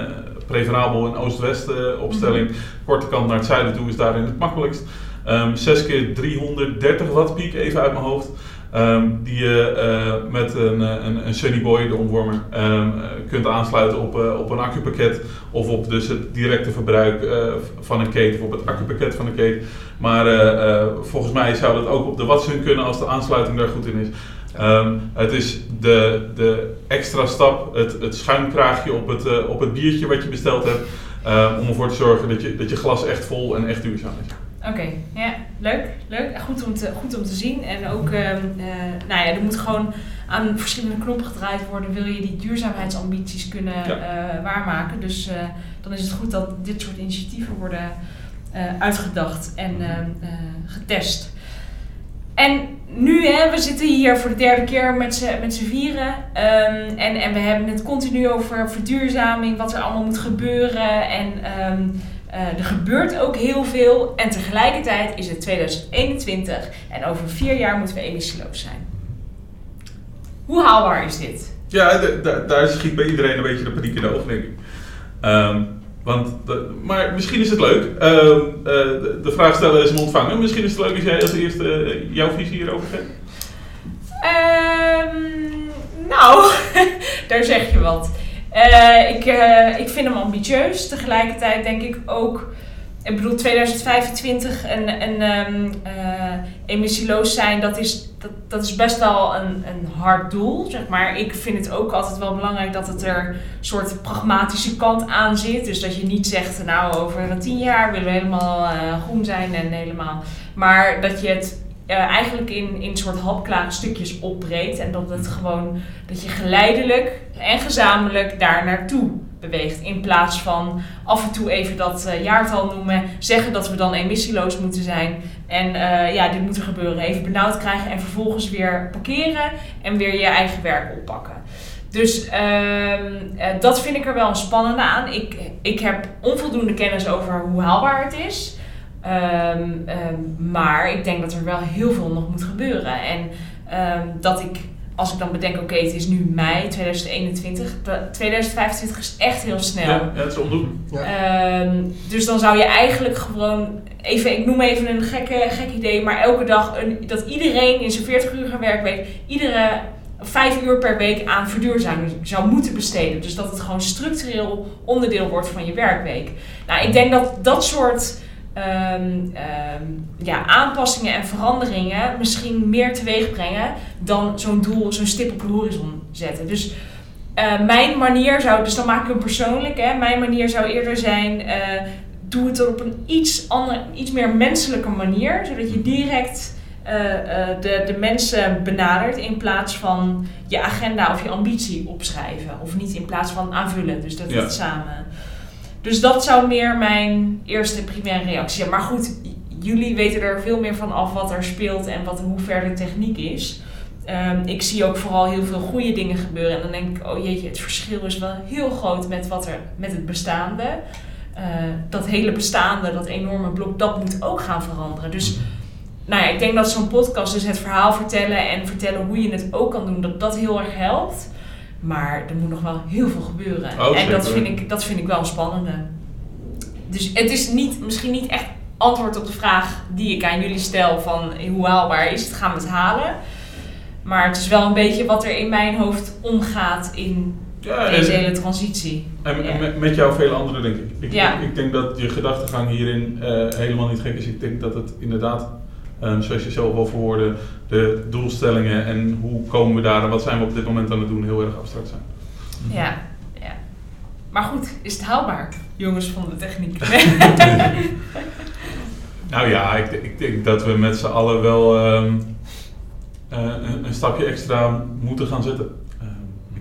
preferabel en oost-west opstelling. Korte kant naar het zuiden toe is daarin het makkelijkst. Ehm 6 keer 330 watt piek, even uit mijn hoofd. Ehm, die je eh, met een, eh, een, een Sunny Boy, de ontwormer, ehm, eh, kunt aansluiten op, eh, op een accupakket. Of op dus het directe verbruik eh, van een keten, of op het accupakket van een keten. Maar eh, eh, volgens mij zou dat ook op de Watson kunnen als de aansluiting daar goed in is. Ehm, het is de, de extra stap, het, het schuimkraagje op het, op het biertje wat je besteld hebt. ehm, om ervoor te zorgen dat je, dat je glas echt vol en echt duurzaam is. Oké, ja, leuk, leuk. Goed om te, goed om te zien. En ook, ehm, eh, nou ja, er moet gewoon aan verschillende knoppen gedraaid worden. Wil je die duurzaamheidsambities kunnen Ja. eh, waarmaken. Dus eh, dan is het goed dat dit soort initiatieven worden uitgedacht en ehm, eh, getest. En nu, hè, we zitten hier voor de derde keer met z'n vieren. Ehm, en, en we hebben het continu over verduurzaming, wat er allemaal moet gebeuren. En ehm, er gebeurt ook heel veel. En tegelijkertijd is het 2021 en over vier jaar moeten we emissieloos zijn. Hoe haalbaar is dit? Ja, daar schiet bij iedereen een beetje de paniek in de ogen, denk ik. Ehm, want de- maar misschien is het leuk. Ehm, eh, de, de vraag stellen is hem ontvangen. Misschien is het leuk als jij als eerste eh, jouw visie hierover geeft. Ehm, nou, daar zeg je wat. Eh, ik, eh, ik vind hem ambitieus. Tegelijkertijd denk ik ook. Ik bedoel, 2025 en, en ehm, eh, emissieloos zijn, dat is, dat, dat is best wel een, een hard doel. Zeg maar. Ik vind het ook altijd wel belangrijk dat het er een soort pragmatische kant aan zit. Dus dat je niet zegt, nou over tien jaar willen we helemaal groen zijn en helemaal. Maar dat je het eh, eigenlijk in, in soort hapklare stukjes opbreekt. En dat het gewoon, dat je geleidelijk en gezamenlijk daar naartoe beweegt. In plaats van af en toe even dat eh, jaartal noemen, zeggen dat we dan emissieloos moeten zijn. En eh, ja, dit moet er gebeuren. Even benauwd krijgen en vervolgens weer parkeren en weer je eigen werk oppakken. Dus ehm, eh, dat vind ik er wel een spannende aan. Ik, ik heb onvoldoende kennis over hoe haalbaar het is. Ehm, ehm, maar ik denk dat er wel heel veel nog moet gebeuren. En ehm, dat ik als ik dan bedenk, oké, het is nu mei 2021. de- 2025 is echt heel snel. Ja, ja, het is. Ja. Ehm, dus dan zou je eigenlijk gewoon, even, ik noem even een gekke, gek idee, maar elke dag een, dat iedereen in zijn 40 uur werkweek, iedere vijf uur per week aan verduurzaming zou moeten besteden. Dus dat het gewoon structureel onderdeel wordt van je werkweek. Nou, ik denk dat dat soort ehm, ehm, ja, aanpassingen en veranderingen misschien meer teweeg brengen dan zo'n doel, zo'n stip op de horizon zetten. Dus eh, mijn manier zou, dus dan maak ik hem persoonlijk, hè, mijn manier zou eerder zijn, eh, doe het op een iets, andere, iets meer menselijke manier, zodat je direct eh, de, de mensen benadert in plaats van je agenda of je ambitie opschrijven. Of niet in plaats van aanvullen, dus dat Ja. het samen. Dus dat zou meer mijn eerste primaire reactie zijn. Maar goed, jullie weten er veel meer van af wat er speelt en wat, hoe ver de techniek is. Ehm, ik zie ook vooral heel veel goede dingen gebeuren. En dan denk ik, oh jeetje, het verschil is wel heel groot met, wat er, met het bestaande. Eh, dat hele bestaande, dat enorme blok, dat moet ook gaan veranderen. Dus nou ja, ik denk dat zo'n podcast, dus het verhaal vertellen en vertellen hoe je het ook kan doen, dat dat heel erg helpt. Maar er moet nog wel heel veel gebeuren. Oh, en dat vind, ik, dat vind ik wel spannende. Dus het is niet, misschien niet echt antwoord op de vraag die ik aan jullie stel van hoe haalbaar is het, gaan we het halen. Maar het is wel een beetje wat er in mijn hoofd omgaat in Ja, deze hele transitie. en Ja. met, met jou vele anderen denk ik. Ik, Ja. ik, ik denk dat je gedachtegang hierin eh, helemaal niet gek is. Ik denk dat het inderdaad, ehm, zoals je zelf al verwoordde, de doelstellingen en hoe komen we daar en wat zijn we op dit moment aan het doen heel erg abstract zijn. Ja, ja. Maar goed, is het haalbaar, jongens van de techniek? Nou ja, ik, ik denk dat we met z'n allen wel ehm, eh, een, een stapje extra moeten gaan zetten.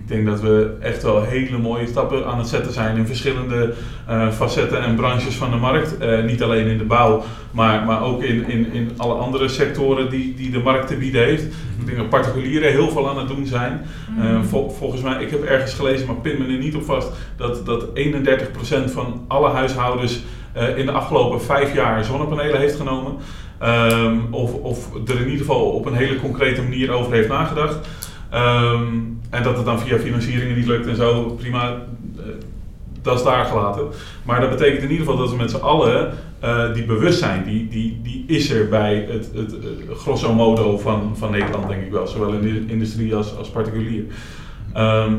Ik denk dat we echt wel hele mooie stappen aan het zetten zijn in verschillende eh, facetten en branches van de markt. Eh, niet alleen in de bouw, maar, maar ook in, in, in alle andere sectoren die, die de markt te bieden heeft. Ik denk dat particulieren heel veel aan het doen zijn. Eh, vol- volgens mij, ik heb ergens gelezen, maar pin me er niet op vast, dat, dat 31% van alle huishoudens in de afgelopen vijf jaar zonnepanelen heeft genomen. Ehm, of, of er in ieder geval op een hele concrete manier over heeft nagedacht. Ehm, en dat het dan via financieringen niet lukt en zo, prima, eh, dat is daar gelaten. Maar dat betekent in ieder geval dat we met z'n allen eh, die bewustzijn, die, die, die is er bij het, het, eh, grosso modo van, van Nederland, denk ik wel. Zowel in de industrie als, als particulier. Ehm,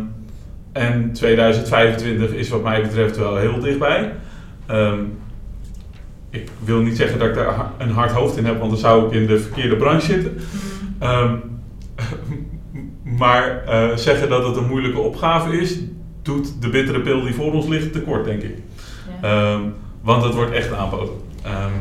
en 2025 is wat mij betreft wel heel dichtbij. Ehm, ik wil niet zeggen dat ik daar een hard hoofd in heb, want dan zou ik in de verkeerde branche zitten. Ehm, maar eh, zeggen dat het een moeilijke opgave is, doet de bittere pil die voor ons ligt tekort, denk ik. Ja. Ehm, want het wordt echt aanpoten. Ehm,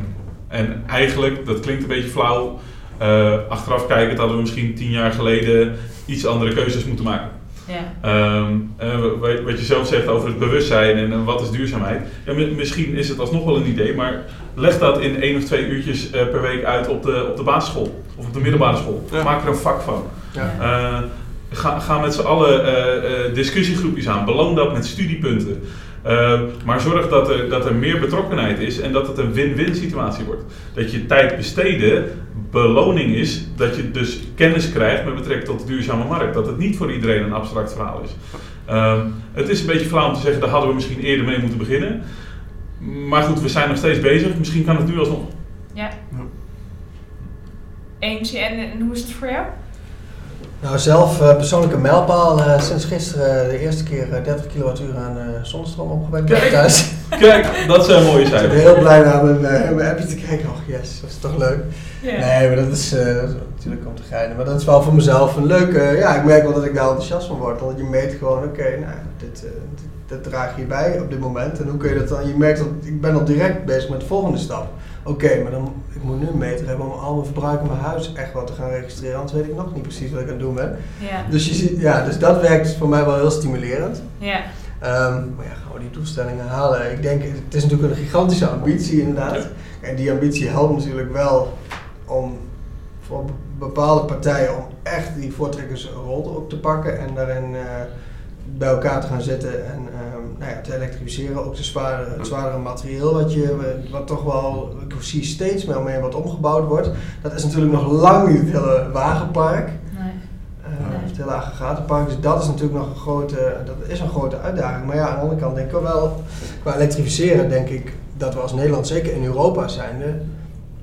en eigenlijk, dat klinkt een beetje flauw, eh, achteraf kijkend hadden we misschien tien jaar geleden iets andere keuzes moeten maken. Ja. Ehm, eh, wat- wat je zelf zegt over het bewustzijn en, wat is duurzaamheid. Ja, mi- misschien is het alsnog wel een idee, maar leg dat in één of twee uurtjes eh, per week uit op de, op de basisschool of op de middelbare school. Ja. Maak er een vak van. Ja. Ga, ga met z'n allen eh, eh, discussiegroepjes aan. Beloon dat met studiepunten. Eh, maar zorg dat er, dat er meer betrokkenheid is en dat het een win-win situatie wordt. Dat je tijd besteden beloning is dat je dus kennis krijgt met betrekking tot de duurzame markt. Dat het niet voor iedereen een abstract verhaal is. Ehm, het is een beetje flauw om te zeggen, daar hadden we misschien eerder mee moeten beginnen. Maar goed, we zijn nog steeds bezig. Misschien kan het nu alsnog. ja. Eentje, en, en hoe is het voor jou? Nou, zelf eh, persoonlijke mijlpaal. eh, sinds gisteren de eerste keer eh, 30 kilowattuur aan eh, zonnestroom opgewekt Kijk. thuis. Kijk, dat zijn mooie Ik ben heel blij naar mijn, eh, mijn appje te kijken. Oh yes, dat is toch leuk. Nee, maar dat is, eh, dat is natuurlijk om te geinen. Maar dat is wel voor mezelf een leuke... ja, ik merk wel dat ik daar enthousiast van word. Want je meet gewoon, oké, nou, dit, eh, dit, dit draag je bij op dit moment. En hoe kun je dat dan... Je merkt dat ik ben al direct bezig met de volgende stap. Oké, maar dan, ik moet nu een meter hebben om al mijn verbruik in mijn huis echt wat te gaan registreren. Anders weet ik nog niet precies wat ik aan het doen ben. Ja. Dus, je ziet, ja, dus dat werkt voor mij wel heel stimulerend. Ja. Ehm, maar ja, gaan we die doelstellingen halen? Ik denk, het is natuurlijk een gigantische ambitie inderdaad. En die ambitie helpt natuurlijk wel om voor be- bepaalde partijen om echt die voortrekkersrol ook te pakken en daarin eh, bij elkaar te gaan zitten en ehm, nou ja, te elektrificeren. Ook de het zwaardere materieel wat, je, wat toch wel, ik zie steeds meer mee wat omgebouwd wordt. Dat is natuurlijk nog lang niet het hele wagenpark. Nee. Eh, Nee. heeft hele aggregatenpark. Dus dat is natuurlijk nog een grote, dat is een grote uitdaging. Maar ja, aan de andere kant denk ik wel, qua elektrificeren denk ik dat we als Nederland, zeker in Europa zijnde,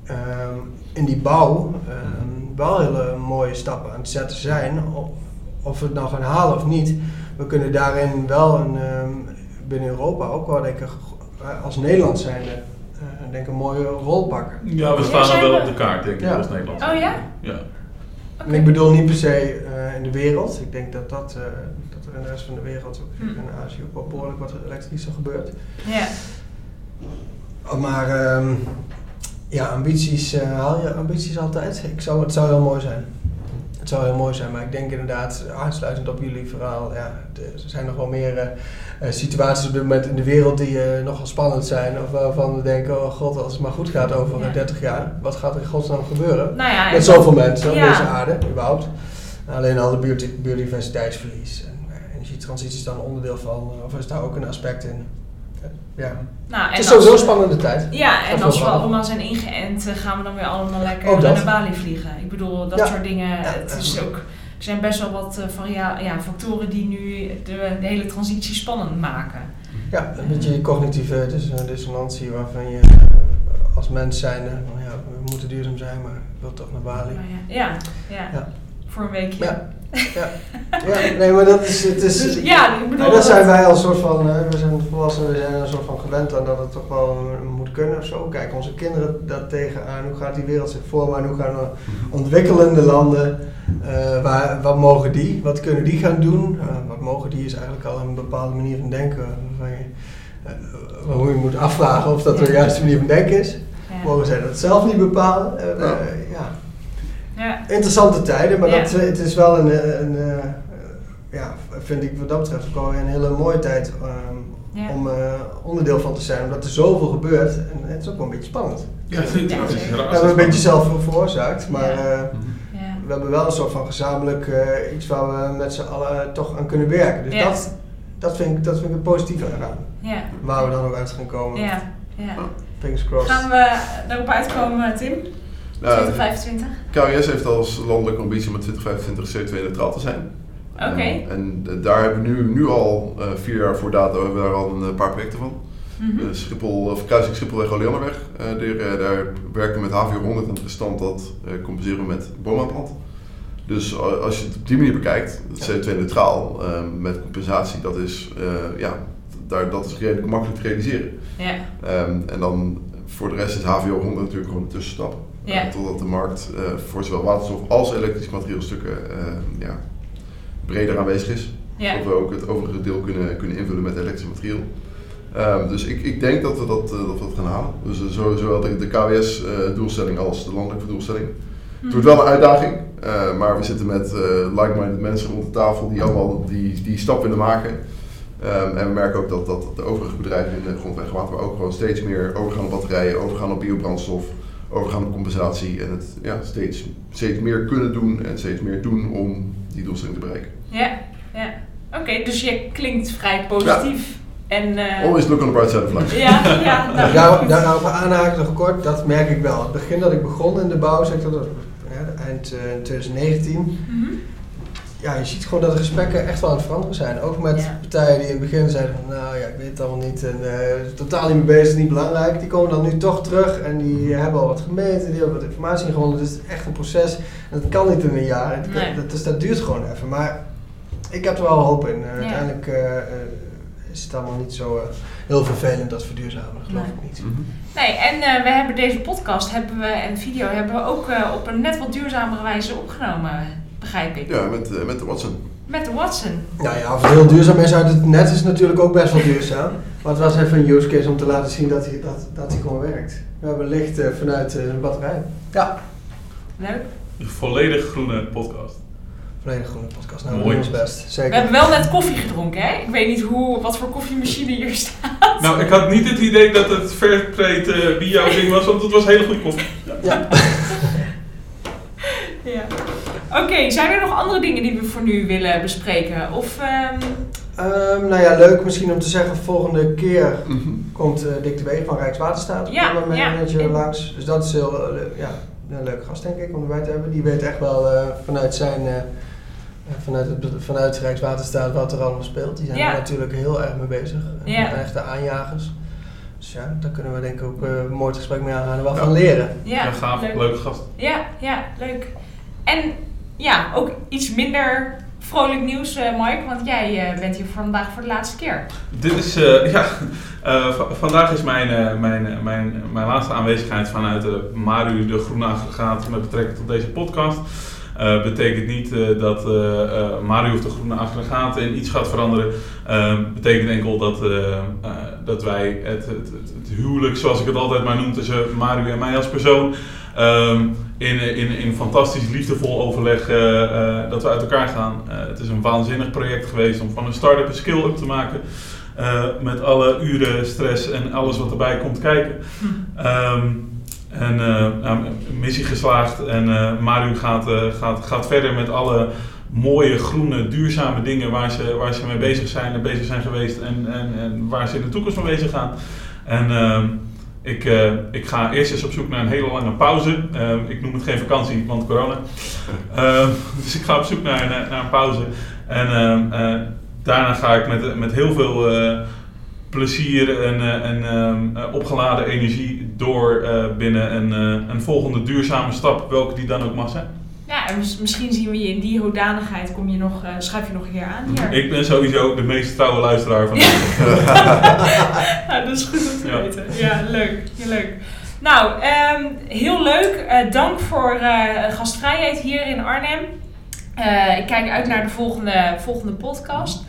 ehm, in die bouw ehm, wel hele mooie stappen aan het zetten zijn. Of, of we het nou gaan halen of niet, we kunnen daarin wel een, ehm, binnen Europa ook wel denk ik eh, als Nederland zijnde eh, denk ik een mooie rol pakken. Ja, we staan er wel we- op de kaart, denk ik, Ja. als Nederland. Oh ja? Ja. En ik bedoel niet per se eh, in de wereld. Ik denk dat, dat, eh, dat er in de rest van de wereld, ook Hm. in Azië, ook wel behoorlijk wat elektrischer gebeurt. Ja. Oh, Maar ehm, ja, ambities, eh, haal je ambities altijd? Ik zou, het zou heel mooi zijn. Het zou heel mooi zijn, maar ik denk inderdaad, aansluitend op jullie verhaal, ja, er zijn nog wel meer eh, eh, situaties op dit moment in de wereld die eh, nogal spannend zijn. Of waarvan we denken, oh god, als het maar goed gaat over Ja. eh, 30 jaar, wat gaat er in godsnaam gebeuren? Nou ja, Met zoveel mensen op deze aarde, überhaupt. Alleen al de biodiversiteitsverlies. En energietransitie is daar een onderdeel van, of is daar ook een aspect in? Eh, Ja. Nou, Het is sowieso een spannende tijd. Ja, en als we allemaal zijn ingeënt, eh, gaan we dan weer allemaal lekker naar Bali vliegen. Ik bedoel, dat Ja. soort dingen. Ja, het is ja. ook, er zijn best wel wat eh, varia- ja, factoren die nu de, de hele transitie spannend maken. Ja, een beetje cognitieve dis- dissonantie waarvan je eh, als mens zijn, nou ja, we moeten duurzaam zijn, maar ik wil toch naar Bali. Ja, ja. Ja. voor een weekje. Ja, ja. nee, maar dat is, het is, Dus ja, ik bedoel... Ja, dat zijn wij als soort van, eh, we zijn volwassenen, we zijn een soort van gewend aan dat het toch wel moet kunnen of zo. Kijk, onze kinderen dat tegenaan, hoe gaat die wereld zich vormen en hoe gaan we ontwikkelende landen, eh, waar, wat mogen die, wat kunnen die gaan doen? Eh, wat mogen die is eigenlijk al een bepaalde manier van denken, waarvan je, eh, waarvan je moet afvragen of dat de juiste manier van denken is. Ja. Mogen zij dat zelf niet bepalen? Eh, Ja. Eh, ja. Interessante tijden, maar Ja. dat, het is wel een, eh, een, eh, ja, vind ik wat dat betreft ook wel een hele mooie tijd ehm, Ja. om eh, onderdeel van te zijn, omdat er zoveel gebeurt en het is ook wel een beetje spannend. Ja, het is, raar. We hebben een beetje zelf veroorzaakt, maar Ja. eh, Mhm. Ja. we hebben wel een soort van gezamenlijk eh, iets waar we met z'n allen toch aan kunnen werken. Dus Ja. dat, dat, vind ik, dat vind ik het positieve eraan. Ja. Waar we dan ook uit gaan komen. Ja. ja. Fingers crossed. Gaan we daarop uitkomen, Tim? Nou, 2025? KWS heeft als landelijke ambitie om met 2025 CO2-neutraal te zijn. Oké. En, en eh, daar hebben we nu, nu al eh, vier jaar voor data, hebben we daar al een eh, paar projecten van. Mhm. Eh, Schiphol, of kruising Schiphol en. Eh daar, eh, daar werken we met HV100 en het restant dat eh, compenseren we met boomaanplant. Dus eh, als je het op die manier bekijkt, het CO2-neutraal eh, met compensatie, dat is, eh, ja, daar, dat is redelijk makkelijk te realiseren. Ja. Ehm, en dan voor de rest is HVO100 natuurlijk gewoon een tussenstap. Ja. Eh, totdat de markt eh, voor zowel waterstof als elektrische materiaalstukken eh, ja, breder aanwezig is. Ja. Zodat we ook het overige deel kunnen, kunnen invullen met elektrisch materiaal. Ehm, dus ik, ik denk dat we dat, dat we dat gaan halen. Dus zo- zowel de, de KWS-doelstelling als de landelijke doelstelling. Het wordt wel een uitdaging, maar we zitten met like-minded mensen rond de tafel die allemaal die, die stap willen maken. Ehm, en we merken ook dat, dat de overige bedrijven in de grondweg en water ook gewoon steeds meer overgaan op batterijen, overgaan op biobrandstof, overgaan op compensatie en het ja, steeds, steeds meer kunnen doen en steeds meer doen om die doelstelling te bereiken. Ja, ja. Oké, dus je klinkt vrij positief. En, eh, Always look on the bright side of life. ja, ja, nou, Daar, daarover aanhaken nog kort, dat merk ik wel. Het begin dat ik begon in de bouwsector, dat, ja, eind eh, 2019, Mhm. Ja, je ziet gewoon dat de gesprekken echt wel aan het veranderen zijn. Ook met Ja. partijen die in het begin zeiden van, nou ja, ik weet het allemaal niet en eh, totaal niet mee bezig, niet belangrijk. Die komen dan nu toch terug en die hebben al wat gemeten, die hebben wat informatie ingewonnen. Dus het is echt een proces en dat kan niet in een jaar. Het, Nee. dat, dus dat duurt gewoon even. Maar ik heb er wel hoop in. Eh, Ja. Uiteindelijk eh, is het allemaal niet zo eh, heel vervelend als verduurzamen, dat geloof Nee. ik niet. Nee, en eh, we hebben deze podcast hebben we, en video hebben we ook eh, op een net wat duurzamere wijze opgenomen, begrijp ik. Ja, met, eh, met de Watson. Met de Watson. Nou ja, of het heel duurzaam is uit het net is natuurlijk ook best wel duurzaam. Maar het was even een use case om te laten zien dat hij, dat, dat hij gewoon werkt. We hebben licht eh, vanuit eh, een batterij. Ja, Leuk. Een volledig groene podcast. volledig groene podcast. Nou, we Mooi. ons best. We Zeker. hebben wel net koffie gedronken, hè? Ik weet niet hoe, wat voor koffiemachine hier staat. Nou, ik had niet het idee dat het Fairtrade eh bio ding was, want het was hele goede koffie. Ja. Ja. Oké, zijn er nog andere dingen die we voor nu willen bespreken? Of, ehm, Ehm, nou ja, leuk misschien om te zeggen, volgende keer Mhm. komt eh, Dick de Weeg van Rijkswaterstaat Ja, met mijn ja. manager langs. Dus dat is heel, leuk- ja, een leuke gast denk ik om erbij te hebben. Die weet echt wel eh, vanuit zijn, eh, Ja, vanuit, het, vanuit Rijkswaterstaat wat er allemaal speelt. Die zijn Ja. er natuurlijk heel erg mee bezig. En Ja. zijn echte aanjagers. Dus ja, daar kunnen we denk ik ook eh, een mooi gesprek mee aangaan en wat van leren. Ja, Ja, gaaf, leuk. leuke gast. Ja, ja, leuk. En ja, ook iets minder vrolijk nieuws, eh, Mike, want jij eh, bent hier vandaag voor de laatste keer. Dit is, eh, ja, va- vandaag is mijn, mijn, mijn, mijn laatste aanwezigheid vanuit de Maru, de Groene Aggregaat, met betrekking tot deze podcast. Betekent niet dat Maru of de Groene Aggregaat in iets gaat veranderen. Betekent enkel dat, dat wij het, het, het huwelijk, zoals ik het altijd maar noem, tussen Maru en mij als persoon, ehm, in, in, in fantastisch liefdevol overleg eh, eh, dat we uit elkaar gaan. Eh, het is een waanzinnig project geweest om van een start-up een skill-up te maken. Met alle uren, stress en alles wat erbij komt kijken. Ehm, en nou, missie geslaagd en Maru gaat, gaat, gaat verder met alle mooie, groene, duurzame dingen waar ze, waar ze mee bezig zijn bezig zijn geweest en, en, en waar ze in de toekomst mee bezig gaan. En ehm, ik, eh, ik ga eerst eens op zoek naar een hele lange pauze. Ehm, ik noem het geen vakantie, want corona. Ehm, dus ik ga op zoek naar, naar, naar een pauze. En ehm, eh, daarna ga ik met, met heel veel eh, plezier en, en opgeladen energie door binnen een, een volgende duurzame stap, welke die dan ook mag zijn. Ja, en mis- misschien zien we je in die hoedanigheid, kom je nog, eh, schuif je nog een keer aan hier. Ik ben sowieso de meest trouwe luisteraar van Ja, dat is goed om te Ja. weten. Ja, leuk. Ja, leuk. Nou, ehm, heel leuk. Eh, dank voor eh, gastvrijheid hier in Arnhem. Ik kijk uit naar de volgende, volgende podcast.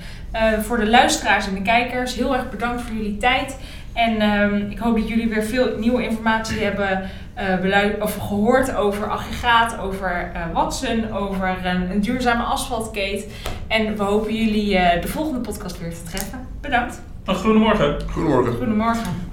Voor de luisteraars en de kijkers, heel erg bedankt voor jullie tijd. En ehm, ik hoop dat jullie weer veel nieuwe informatie hebben eh, belui- of gehoord over aggregaat, over eh, Watson, over een, een duurzame asfaltkeet. En we hopen jullie eh, de volgende podcast weer te treffen. Bedankt. Een goedemorgen. Goedemorgen. Goedemorgen.